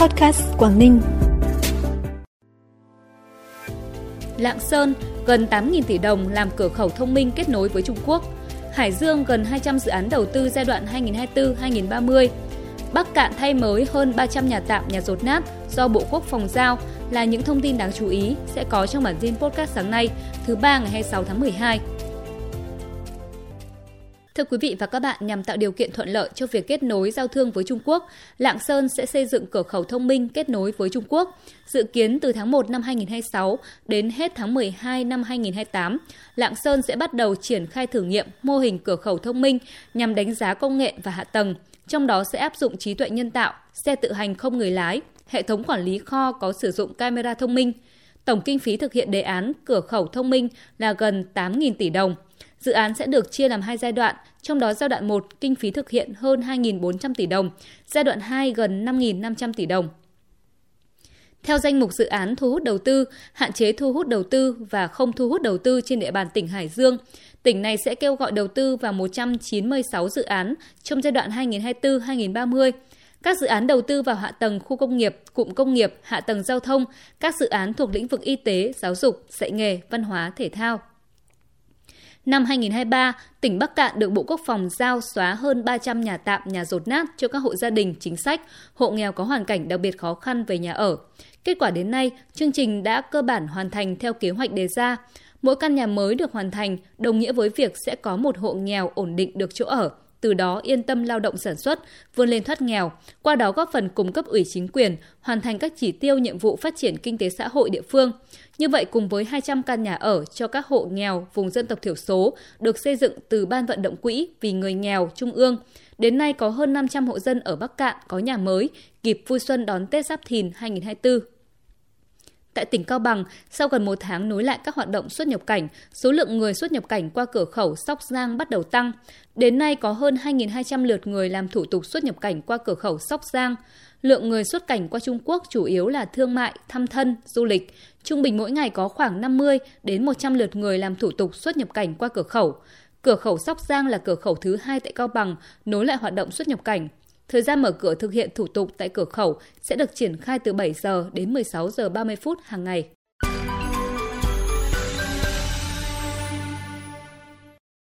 Podcast Quảng Ninh. Lạng Sơn, gần 8.000 tỷ đồng làm cửa khẩu thông minh kết nối với Trung Quốc. Hải Dương, gần 200 dự án đầu tư giai đoạn 2024-2030. Bắc Cạn thay mới hơn 300 nhà tạm, nhà rột nát do Bộ Quốc phòng giao là những thông tin đáng chú ý sẽ có trong bản tin podcast sáng nay, thứ ba ngày 26 tháng 12. Thưa quý vị và các bạn, nhằm tạo điều kiện thuận lợi cho việc kết nối giao thương với Trung Quốc, Lạng Sơn sẽ xây dựng cửa khẩu thông minh kết nối với Trung Quốc. Dự kiến từ tháng 1 năm 2026 đến hết tháng 12 năm 2028, Lạng Sơn sẽ bắt đầu triển khai thử nghiệm mô hình cửa khẩu thông minh nhằm đánh giá công nghệ và hạ tầng, trong đó sẽ áp dụng trí tuệ nhân tạo, xe tự hành không người lái, hệ thống quản lý kho có sử dụng camera thông minh. Tổng kinh phí thực hiện đề án cửa khẩu thông minh là gần 8.000 tỷ đồng. Dự án sẽ được chia làm hai giai đoạn, trong đó giai đoạn 1 kinh phí thực hiện hơn 2.400 tỷ đồng, giai đoạn 2 gần 5.500 tỷ đồng. Theo danh mục dự án thu hút đầu tư, hạn chế thu hút đầu tư và không thu hút đầu tư trên địa bàn tỉnh Hải Dương, tỉnh này sẽ kêu gọi đầu tư vào 196 dự án trong giai đoạn 2024-2030. Các dự án đầu tư vào hạ tầng khu công nghiệp, cụm công nghiệp, hạ tầng giao thông, các dự án thuộc lĩnh vực y tế, giáo dục, dạy nghề, văn hóa, thể thao. Năm 2023, tỉnh Bắc Cạn được Bộ Quốc phòng giao xóa hơn 300 nhà tạm, nhà rột nát cho các hộ gia đình chính sách, hộ nghèo có hoàn cảnh đặc biệt khó khăn về nhà ở. Kết quả đến nay, chương trình đã cơ bản hoàn thành theo kế hoạch đề ra. Mỗi căn nhà mới được hoàn thành đồng nghĩa với việc sẽ có một hộ nghèo ổn định được chỗ ở, từ đó yên tâm lao động sản xuất, vươn lên thoát nghèo, qua đó góp phần cung cấp ủy chính quyền hoàn thành các chỉ tiêu nhiệm vụ phát triển kinh tế xã hội địa phương. Như vậy cùng với 200 căn nhà ở cho các hộ nghèo vùng dân tộc thiểu số được xây dựng từ Ban vận động quỹ vì người nghèo Trung ương, đến nay có hơn 500 hộ dân ở Bắc Cạn có nhà mới, kịp vui xuân đón Tết Giáp Thìn 2024. Tại tỉnh Cao Bằng, sau gần một tháng nối lại các hoạt động xuất nhập cảnh, số lượng người xuất nhập cảnh qua cửa khẩu Sóc Giang bắt đầu tăng. Đến nay có hơn 2.200 lượt người làm thủ tục xuất nhập cảnh qua cửa khẩu Sóc Giang. Lượng người xuất cảnh qua Trung Quốc chủ yếu là thương mại, thăm thân, du lịch. Trung bình mỗi ngày có khoảng 50 đến 100 lượt người làm thủ tục xuất nhập cảnh qua cửa khẩu. Cửa khẩu Sóc Giang là cửa khẩu thứ hai tại Cao Bằng, nối lại hoạt động xuất nhập cảnh. Thời gian mở cửa thực hiện thủ tục tại cửa khẩu sẽ được triển khai từ 7 giờ đến 16 giờ 30 phút hàng ngày.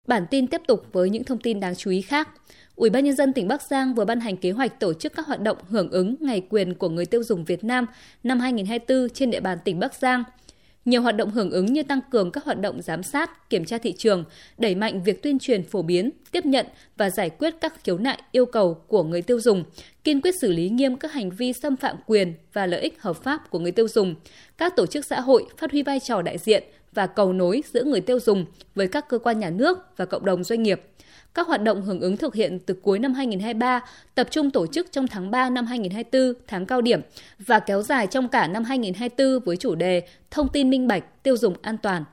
Bản tin tiếp tục với những thông tin đáng chú ý khác. Ủy ban nhân dân tỉnh Bắc Giang vừa ban hành kế hoạch tổ chức các hoạt động hưởng ứng Ngày quyền của người tiêu dùng Việt Nam năm 2024 trên địa bàn tỉnh Bắc Giang – nhiều hoạt động hưởng ứng như tăng cường các hoạt động giám sát, kiểm tra thị trường, đẩy mạnh việc tuyên truyền phổ biến, tiếp nhận và giải quyết các khiếu nại yêu cầu của người tiêu dùng, kiên quyết xử lý nghiêm các hành vi xâm phạm quyền và lợi ích hợp pháp của người tiêu dùng. Các tổ chức xã hội phát huy vai trò đại diện và cầu nối giữa người tiêu dùng với các cơ quan nhà nước và cộng đồng doanh nghiệp – các hoạt động hưởng ứng thực hiện từ cuối năm 2023 tập trung tổ chức trong tháng 3 năm 2024, tháng cao điểm và kéo dài trong cả năm 2024 với chủ đề Thông tin minh bạch, tiêu dùng an toàn.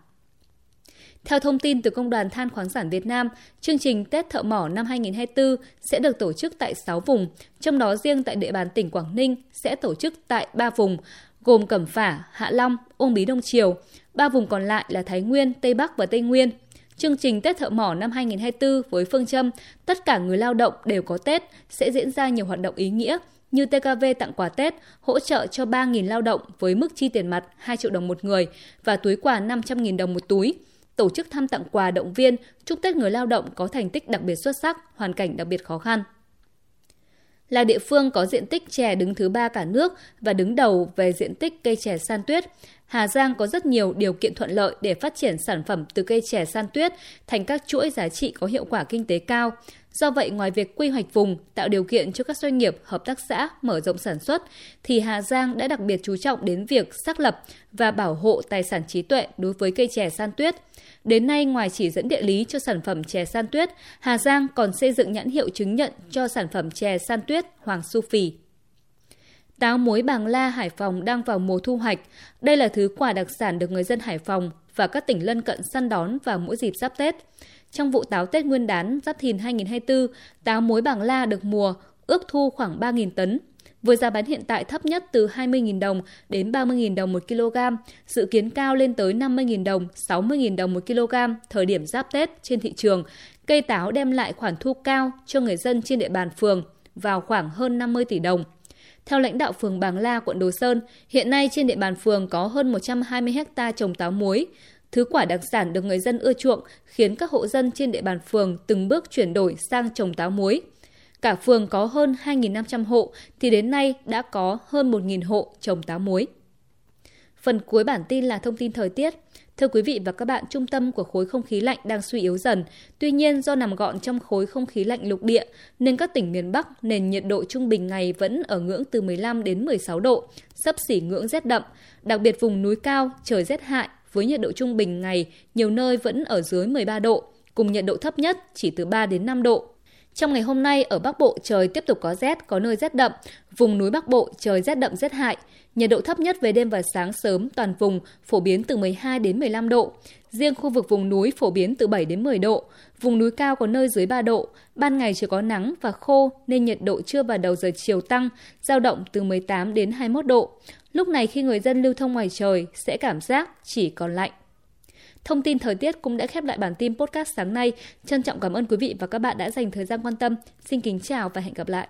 Theo thông tin từ Công đoàn Than khoáng sản Việt Nam, chương trình Tết Thợ Mỏ năm 2024 sẽ được tổ chức tại 6 vùng, trong đó riêng tại địa bàn tỉnh Quảng Ninh sẽ tổ chức tại 3 vùng, gồm Cẩm Phả, Hạ Long, Uông Bí Đông Triều. Ba vùng còn lại là Thái Nguyên, Tây Bắc và Tây Nguyên – Chương trình Tết Thợ Mỏ năm 2024 với phương châm tất cả người lao động đều có Tết sẽ diễn ra nhiều hoạt động ý nghĩa như TKV tặng quà Tết, hỗ trợ cho 3.000 lao động với mức chi tiền mặt 2 triệu đồng một người và túi quà 500.000 đồng một túi. Tổ chức thăm tặng quà động viên, chúc Tết người lao động có thành tích đặc biệt xuất sắc, hoàn cảnh đặc biệt khó khăn là địa phương có diện tích chè đứng thứ ba cả nước và đứng đầu về diện tích cây chè san tuyết. Hà Giang có rất nhiều điều kiện thuận lợi để phát triển sản phẩm từ cây chè san tuyết thành các chuỗi giá trị có hiệu quả kinh tế cao. Do vậy, ngoài việc quy hoạch vùng, tạo điều kiện cho các doanh nghiệp, hợp tác xã mở rộng sản xuất, thì Hà Giang đã đặc biệt chú trọng đến việc xác lập và bảo hộ tài sản trí tuệ đối với cây chè san tuyết. Đến nay, ngoài chỉ dẫn địa lý cho sản phẩm chè san tuyết, Hà Giang còn xây dựng nhãn hiệu chứng nhận cho sản phẩm chè san tuyết Hoàng Su Phì. Táo muối Bàng La, Hải Phòng đang vào mùa thu hoạch. Đây là thứ quả đặc sản được người dân Hải Phòng và các tỉnh lân cận săn đón vào mỗi dịp giáp Tết. Trong vụ táo Tết Nguyên đán Giáp Thìn 2024, táo muối Bàng La được mùa, ước thu khoảng 3.000 tấn. Với giá bán hiện tại thấp nhất từ 20.000 đồng đến 30.000 đồng một kg, dự kiến cao lên tới 50.000 đồng, 60.000 đồng một kg thời điểm giáp Tết trên thị trường. Cây táo đem lại khoản thu cao cho người dân trên địa bàn phường vào khoảng hơn 50 tỷ đồng. Theo lãnh đạo phường Bàng La, quận Đồ Sơn, hiện nay trên địa bàn phường có hơn 120 ha trồng táo muối. Thứ quả đặc sản được người dân ưa chuộng khiến các hộ dân trên địa bàn phường từng bước chuyển đổi sang trồng táo muối. Cả phường có hơn 2.500 hộ thì đến nay đã có hơn 1.000 hộ trồng táo muối. Phần cuối bản tin là thông tin thời tiết. Thưa quý vị và các bạn, trung tâm của khối không khí lạnh đang suy yếu dần. Tuy nhiên, do nằm gọn trong khối không khí lạnh lục địa, nên các tỉnh miền Bắc nền nhiệt độ trung bình ngày vẫn ở ngưỡng từ 15 đến 16 độ, sấp xỉ ngưỡng rét đậm. Đặc biệt vùng núi cao, trời rét hại với nhiệt độ trung bình ngày nhiều nơi vẫn ở dưới 13 độ, cùng nhiệt độ thấp nhất chỉ từ 3 đến 5 độ. Trong ngày hôm nay ở Bắc Bộ trời tiếp tục có rét, có nơi rét đậm, vùng núi Bắc Bộ trời rét đậm rét hại. Nhiệt độ thấp nhất về đêm và sáng sớm toàn vùng phổ biến từ 12 đến 15 độ. Riêng khu vực vùng núi phổ biến từ 7 đến 10 độ. Vùng núi cao có nơi dưới 3 độ. Ban ngày chỉ có nắng và khô nên nhiệt độ trưa và đầu giờ chiều tăng, giao động từ 18 đến 21 độ. Lúc này khi người dân lưu thông ngoài trời sẽ cảm giác chỉ còn lạnh. Thông tin thời tiết cũng đã khép lại bản tin podcast sáng nay. Trân trọng cảm ơn quý vị và các bạn đã dành thời gian quan tâm. Xin kính chào và hẹn gặp lại.